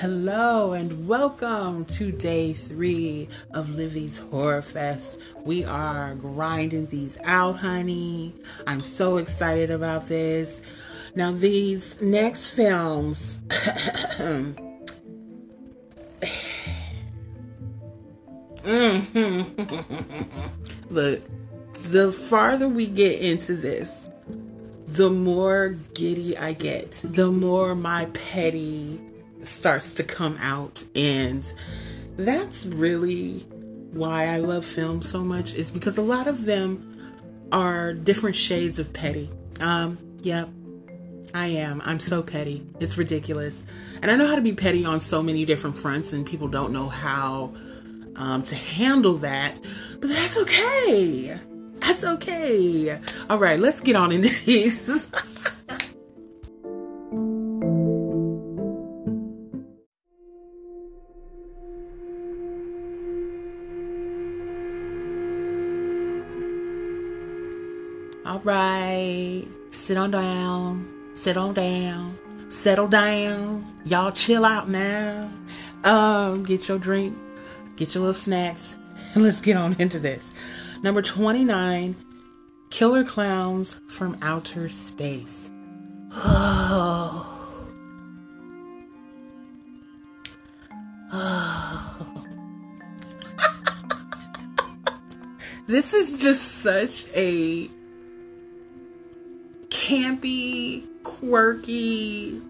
Hello and welcome to day three of Livy's Horror Fest. We are grinding these out, honey. I'm so excited about this. Now, these next films. Look, the farther we get into this, the more giddy I get, the more my petty starts to come out. And that's really why I love film so much, is because a lot of them are different shades of petty. Um, yep. I am. I'm so petty. It's ridiculous. And I know how to be petty on so many different fronts, and people don't know how um, to handle that. But that's okay. That's okay. All right, let's get on into these. sit on down, sit on down, settle down. Y'all chill out now. Um, get your drink, get your little snacks, and let's get on into this. Number 29 Killer Clowns from Outer Space. Oh. Oh. this is just such a campy, quirky,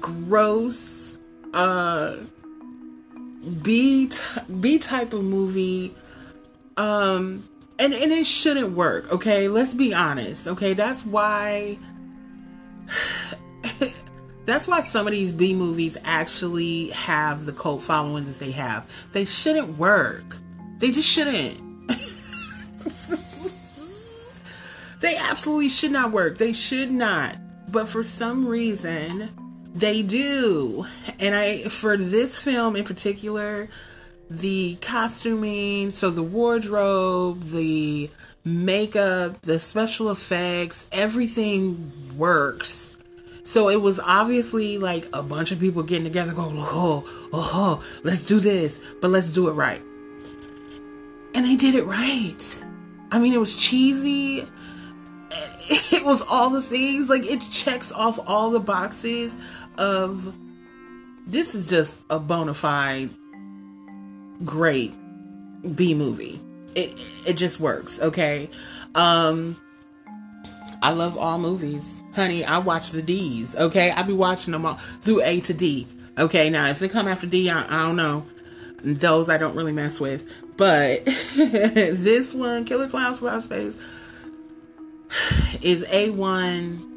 gross, uh, B B type of movie. Um, and and it shouldn't work. Okay, let's be honest. Okay, that's why. that's why some of these B movies actually have the cult following that they have. They shouldn't work. They just shouldn't. They absolutely should not work. They should not. But for some reason, they do. And I for this film in particular, the costuming, so the wardrobe, the makeup, the special effects, everything works. So it was obviously like a bunch of people getting together going, oh, oh, oh let's do this, but let's do it right. And they did it right. I mean, it was cheesy. It was all the things. Like, it checks off all the boxes of this is just a bona fide great B movie. It it just works, okay? Um I love all movies. Honey, I watch the D's, okay? I be watching them all through A to D. Okay, now if they come after D, I, I don't know. Those I don't really mess with. But this one, Killer Clowns from Outer Space, is A1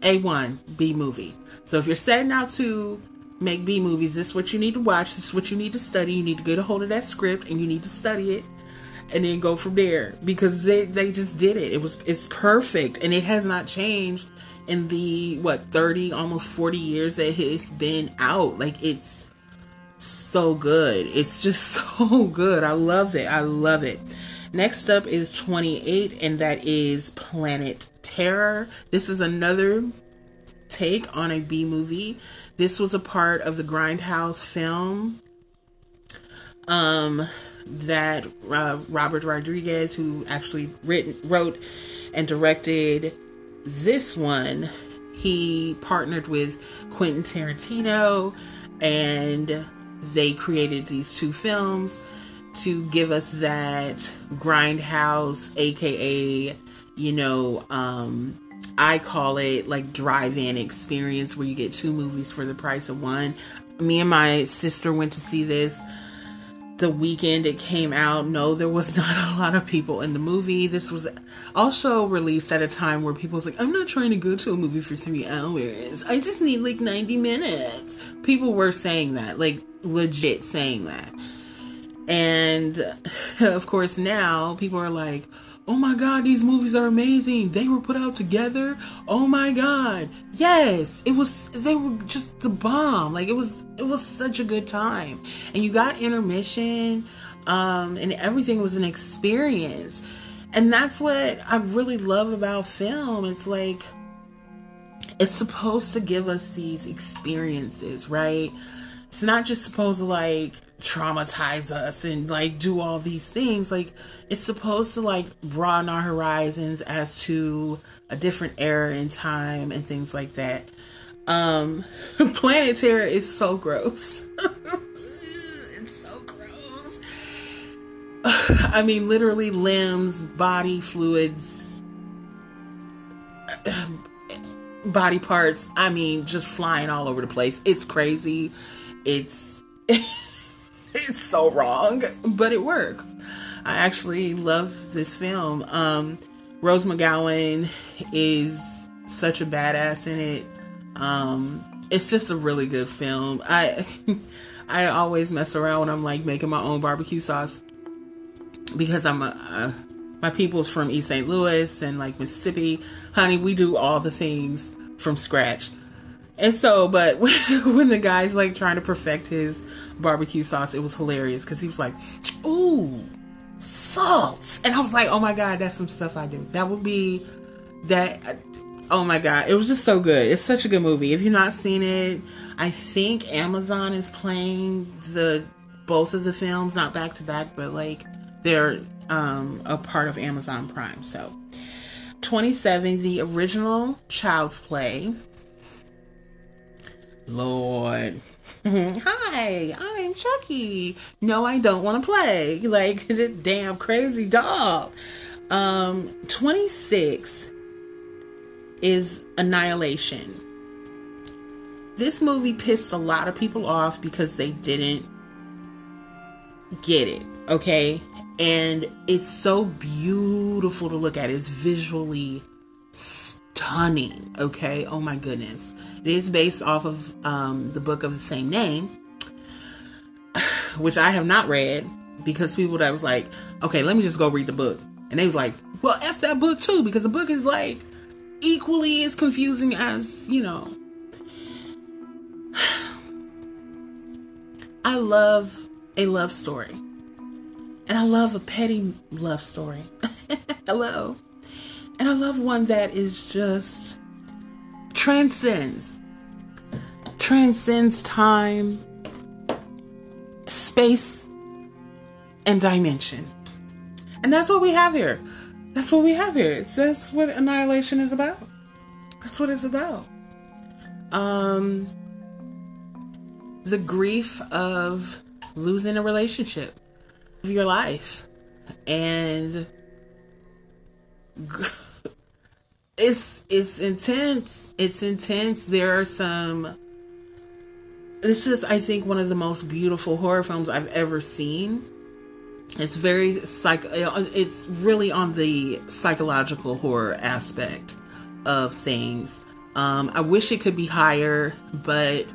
A1 B movie. So if you're setting out to make B movies. This is what you need to watch. This is what you need to study. You need to get a hold of that script and you need to study it and then go from there because they, they just did it. It was it's perfect and it has not changed in the what 30 almost 40 years that it's been out. Like it's so good. It's just so good. I love it. I love it. Next up is 28 and that is Planet Terror. This is another take on a B movie. This was a part of the Grindhouse film um, that uh, Robert Rodriguez, who actually written, wrote and directed this one, he partnered with Quentin Tarantino and they created these two films to give us that grindhouse aka you know um I call it like drive-in experience where you get two movies for the price of one. Me and my sister went to see this the weekend it came out. No, there was not a lot of people in the movie. This was also released at a time where people was like, I'm not trying to go to a movie for three hours. I just need like 90 minutes. People were saying that, like legit saying that. And of course now people are like, oh my god these movies are amazing. They were put out together? Oh my god. Yes it was they were just the bomb. Like it was it was such a good time. And you got intermission um and everything was an experience. And that's what i really love about film. It's like it's supposed to give us these experiences right it's not just supposed to like traumatize us and like do all these things. Like it's supposed to like broaden our horizons as to a different era in time and things like that. Um planet terror is so gross. It's so gross. I mean literally limbs body fluids body parts i mean just flying all over the place. It's crazy it's it's so wrong, but it works. I actually love this film. Um, Rose McGowan is such a badass in it. Um, it's just a really good film. I I always mess around when I'm like making my own barbecue sauce because I'm a, a my people's from East St. Louis and like Mississippi. Honey, we do all the things from scratch. And so, but when the guy's like trying to perfect his barbecue sauce, it was hilarious because he was like, "Ooh, salt," and I was like, "Oh my god, that's some stuff I do." That would be that. Oh my god, it was just so good. It's such a good movie. If you've not seen it, I think Amazon is playing the both of the films, not back to back, but like they're um, a part of Amazon Prime. So, 27, the original Child's Play Lord. Hi, I'm Chucky. No, I don't want to play. Like the damn crazy dog. Um, 26 is Annihilation. This movie pissed a lot of people off because they didn't get it, okay? And it's so beautiful to look at. It's visually stunning. Okay, oh my goodness. It is based off of um, the book of the same name, which I have not read because people that was like, okay, let me just go read the book. And they was like, well, F that book too, because the book is like equally as confusing as, you know. I love a love story. And I love a petty love story. Hello. And I love one that is just transcends transcends time, space, and dimension. And that's what we have here. That's what we have here. It's that's what annihilation is about. That's what it's about. Um the grief of losing a relationship of your life and it's it's intense. It's intense. There are some this is I think one of the most beautiful horror films I've ever seen. It's very psych it's really on the psychological horror aspect of things. Um I wish it could be higher, but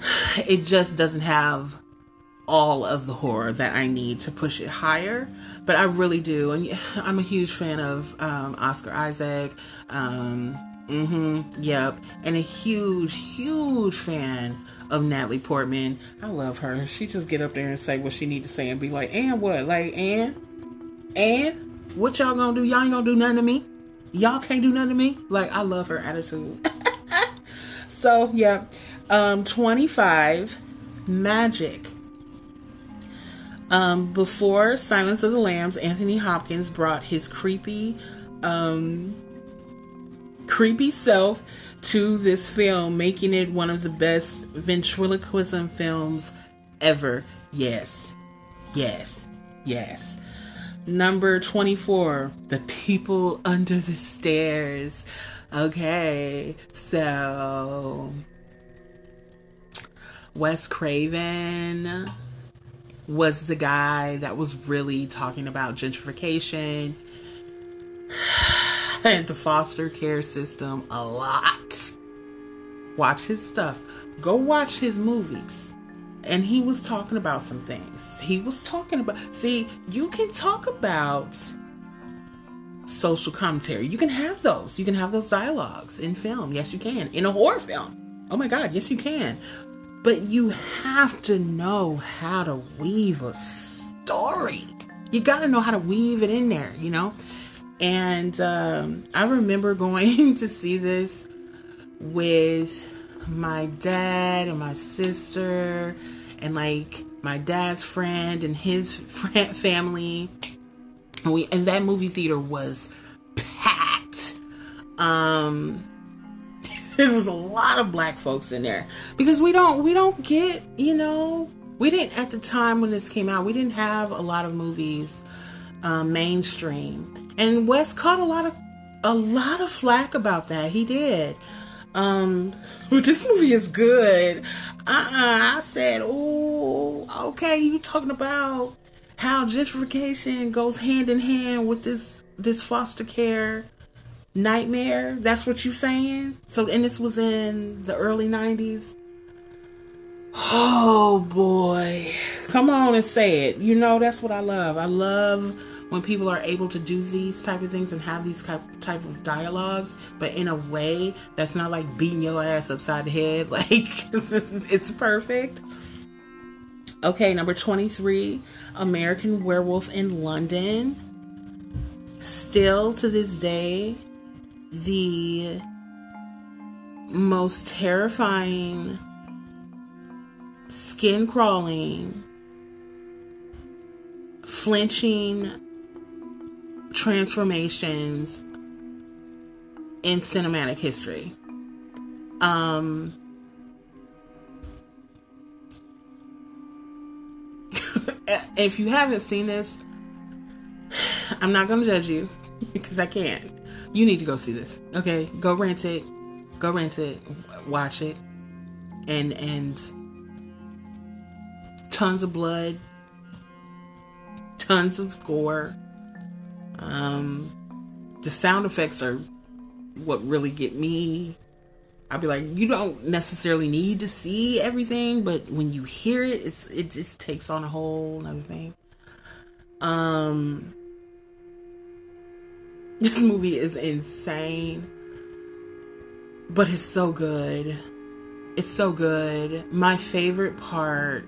it just doesn't have all of the horror that I need to push it higher, but I really do. And I'm a huge fan of um, Oscar Isaac. Um, mm-hmm, yep. And a huge, huge fan of Natalie Portman. I love her. She just get up there and say what she need to say and be like, and what? Like, and? And? What y'all gonna do? Y'all ain't gonna do nothing to me? Y'all can't do nothing to me? Like, I love her attitude. so, yeah. Um, 25, Magic. Um, before Silence of the Lambs, Anthony Hopkins brought his creepy, um, creepy self to this film, making it one of the best ventriloquism films ever. Yes, yes, yes. Number 24, The People Under the Stairs. Okay, so Wes Craven was the guy that was really talking about gentrification and the foster care system a lot. Watch his stuff. Go watch his movies. And he was talking about some things. He was talking about, see, you can talk about social commentary. You can have those. You can have those dialogues in film. Yes, you can. In a horror film. Oh my God, yes, you can. But you have to know how to weave a story. You got to know how to weave it in there, you know? And um, I remember going to see this with my dad and my sister and like my dad's friend and his family. And we and that movie theater was packed. Um there was a lot of black folks in there because we don't we don't get, you know, we didn't at the time when this came out, we didn't have a lot of movies um, mainstream. And Wes caught a lot of a lot of flack about that. He did. Um, this movie is good. Uh-uh. I said, oh, okay. You talking about how gentrification goes hand in hand with this this foster care nightmare? That's what you're saying? So, and this was in the early '90s. Oh boy, come on and say it. You know that's what I love. I love when people are able to do these type of things and have these type of dialogues, but in a way that's not like beating your ass upside the head. Like it's perfect. Okay, number 23, American Werewolf in London. Still to this day, the most terrifying, skin crawling, flinching transformations in cinematic history. Um, if you haven't seen this, I'm not going to judge you because I can't. You need to go see this. Okay, go rent it. Go rent it. Watch it. And and tons of blood, tons of gore. Um, the sound effects are what really get me. I'll be like, you don't necessarily need to see everything, but when you hear it, it's it just takes on a whole other thing. Um, this movie is insane, but it's so good. It's so good. My favorite part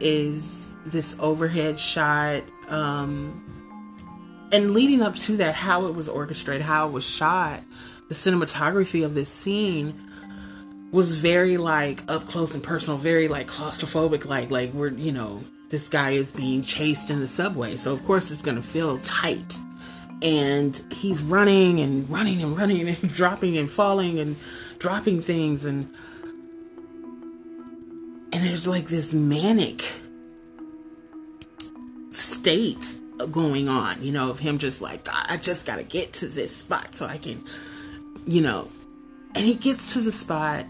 is this overhead shot. Um, and leading up to that, how it was orchestrated, how it was shot, the cinematography of this scene was very like up close and personal, very like claustrophobic, like like we're you know this guy is being chased in the subway, so of course it's gonna feel tight, and he's running and running and running and dropping and falling and dropping things and and there's like this manic state going on, you know, of him just like, I just got to get to this spot so I can, you know. And he gets to the spot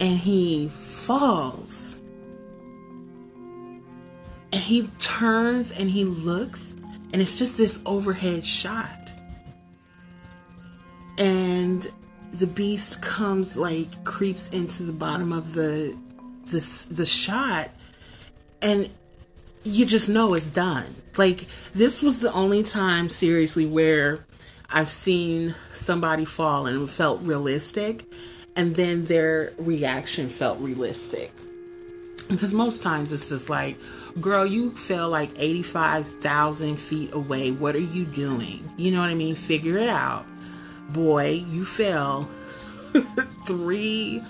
and he falls. He turns and he looks, and it's just this overhead shot. And the beast comes like creeps into the bottom of the the the shot and you just know it's done. Like this was the only time seriously where I've seen somebody fall and it felt realistic and then their reaction felt realistic. Because most times it's just like, girl, you fell like 85,000 feet away. What are you doing? You know what I mean? Figure it out. Boy, you fell three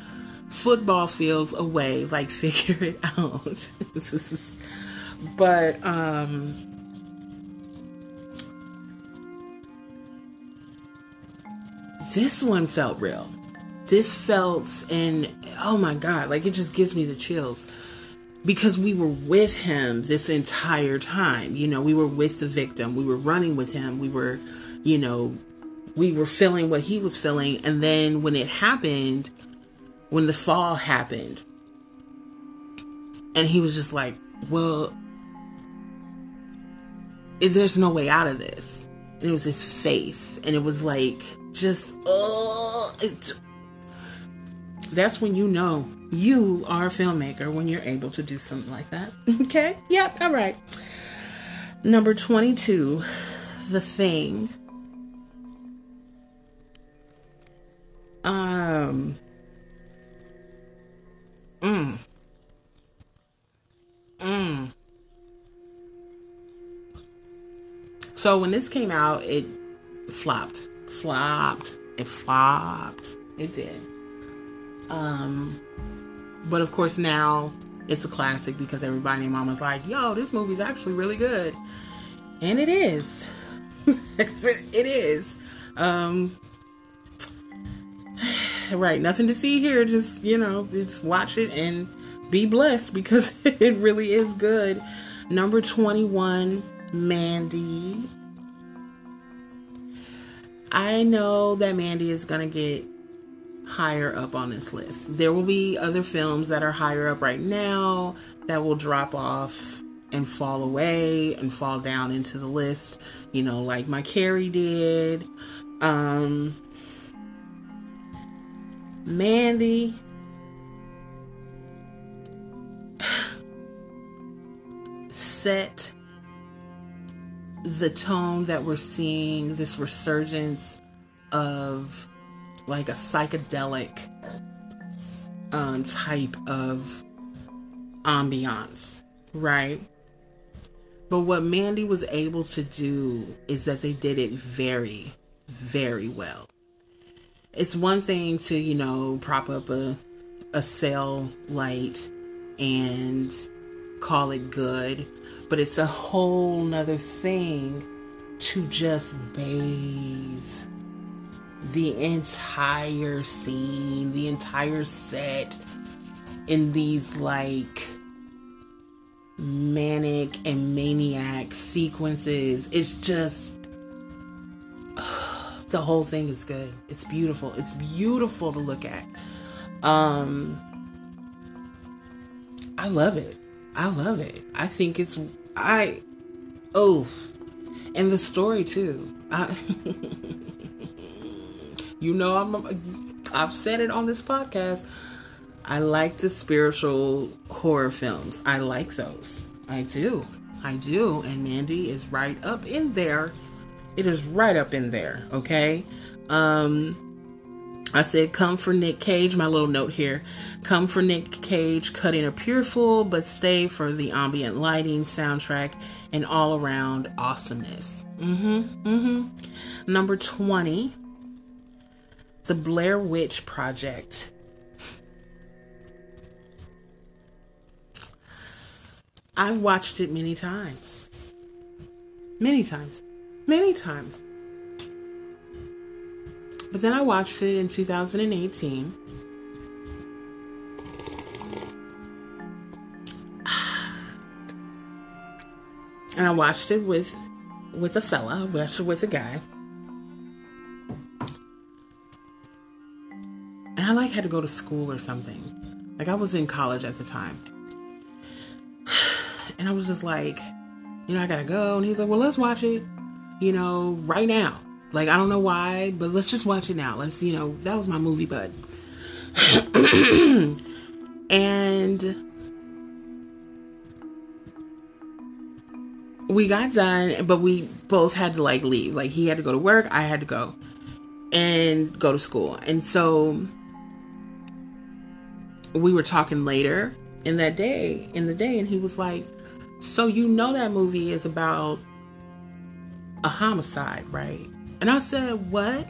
football fields away. Like, figure it out. but um this one felt real this felt and oh my god like it just gives me the chills because we were with him this entire time. You know we were with the victim. We were running with him. We were you know we were feeling what he was feeling. And then when it happened when the fall happened and he was just like well there's no way out of this. And it was his face, and it was like just oh, it, that's when you know you are a filmmaker when you're able to do something like that. okay? Yep, all right. Number 22, The Thing. Um mm. Mm. So when this came out, it flopped, flopped, it flopped. It did. Um, but of course now it's a classic because everybody and mama's like, yo, this movie's actually really good. And it is. it is. Um, right, nothing to see here. Just, you know, just watch it and be blessed because it really is good. Number 21, Mandy. I know that Mandy is going to get higher up on this list. There will be other films that are higher up right now that will drop off and fall away and fall down into the list, you know, like my Carrie did. Um Mandy set the tone that we're seeing this resurgence of like a psychedelic um, type of ambiance, right? But what Mandy was able to do is that they did it very, very well. It's one thing to, you know, prop up a a cell light and call it good, but it's a whole nother thing to just bathe the entire scene, the entire set in these like manic and maniac sequences. It's just the whole thing is good. It's beautiful. It's beautiful to look at. Um I love it. I love it. I think it's I oh and the story too. I You know, I'm, I've said it on this podcast. I like the spiritual horror films. I like those. I do. I do. And Mandy is right up in there. It is right up in there. Okay. Um, I said, come for Nick Cage. My little note here. Come for Nick Cage, cutting a pure fool, but stay for the ambient lighting, soundtrack, and all around awesomeness. Mm hmm. Mm hmm. Number 20 the Blair Witch Project. I've watched it many times. Many times. Many times. But then I watched it in 2018. And I watched it with with a fella, I watched it with a guy. I like had to go to school or something. Like I was in college at the time. And I was just like, you know, I gotta go. And he's like, well, let's watch it, you know, right now. Like, I don't know why, but let's just watch it now. Let's, you know, that was my movie, bud. and we got done, but we both had to like leave. Like, he had to go to work, I had to go and go to school. And so we were talking later in that day, in the day, and he was like, So you know that movie is about a homicide, right? And I said, What?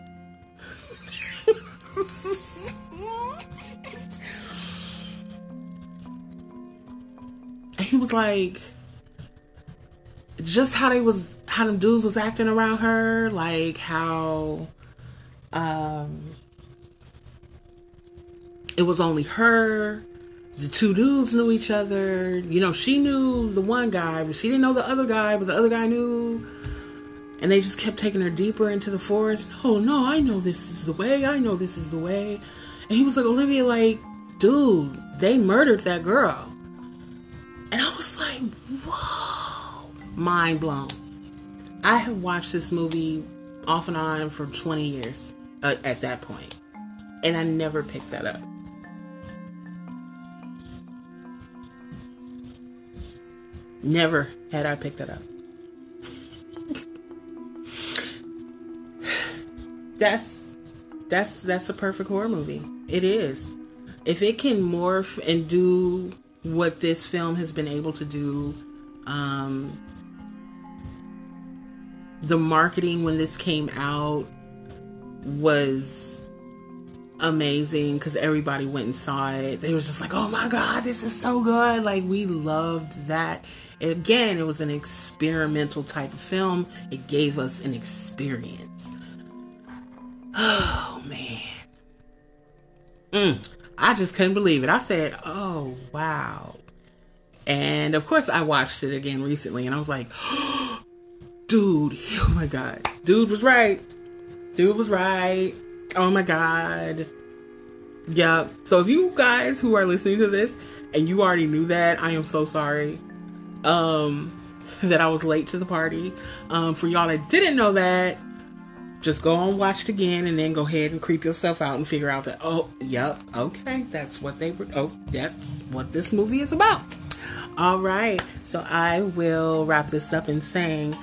he was like, just how they was how them dudes was acting around her, like how um it was only her. The two dudes knew each other. You know, she knew the one guy, but she didn't know the other guy, but the other guy knew. And they just kept taking her deeper into the forest. Oh, no, I know this is the way. I know this is the way. And he was like, Olivia, like, dude, they murdered that girl. And I was like, whoa, mind blown. I have watched this movie off and on for 20 years uh, at that point, and I never picked that up. Never had I picked it up. that's that's that's a perfect horror movie. It is. If it can morph and do what this film has been able to do, um, the marketing when this came out was amazing because everybody went and saw it. They was just like, "Oh my god, this is so good!" Like we loved that. And again, it was an experimental type of film. It gave us an experience. Oh man, mm, I just couldn't believe it. I said, "Oh wow." And of course, I watched it again recently, and I was like, "Dude, oh my god, dude was right. Dude was right." Oh my god. Yeah. So if you guys who are listening to this and you already knew that, I am so sorry. Um that I was late to the party. Um for y'all that didn't know that, just go and watch it again and then go ahead and creep yourself out and figure out that oh, yep, okay, that's what they were oh, that's what this movie is about. All right. So I will wrap this up in saying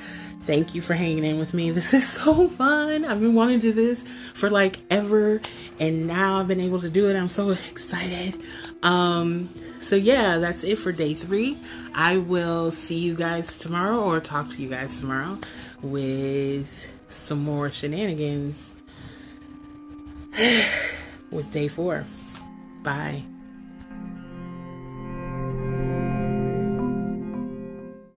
Thank you for hanging in with me. This is so fun. I've been wanting to do this for like ever and now I've been able to do it. I'm so excited. Um so yeah, that's it for day 3. I will see you guys tomorrow or talk to you guys tomorrow with some more shenanigans with day 4. Bye.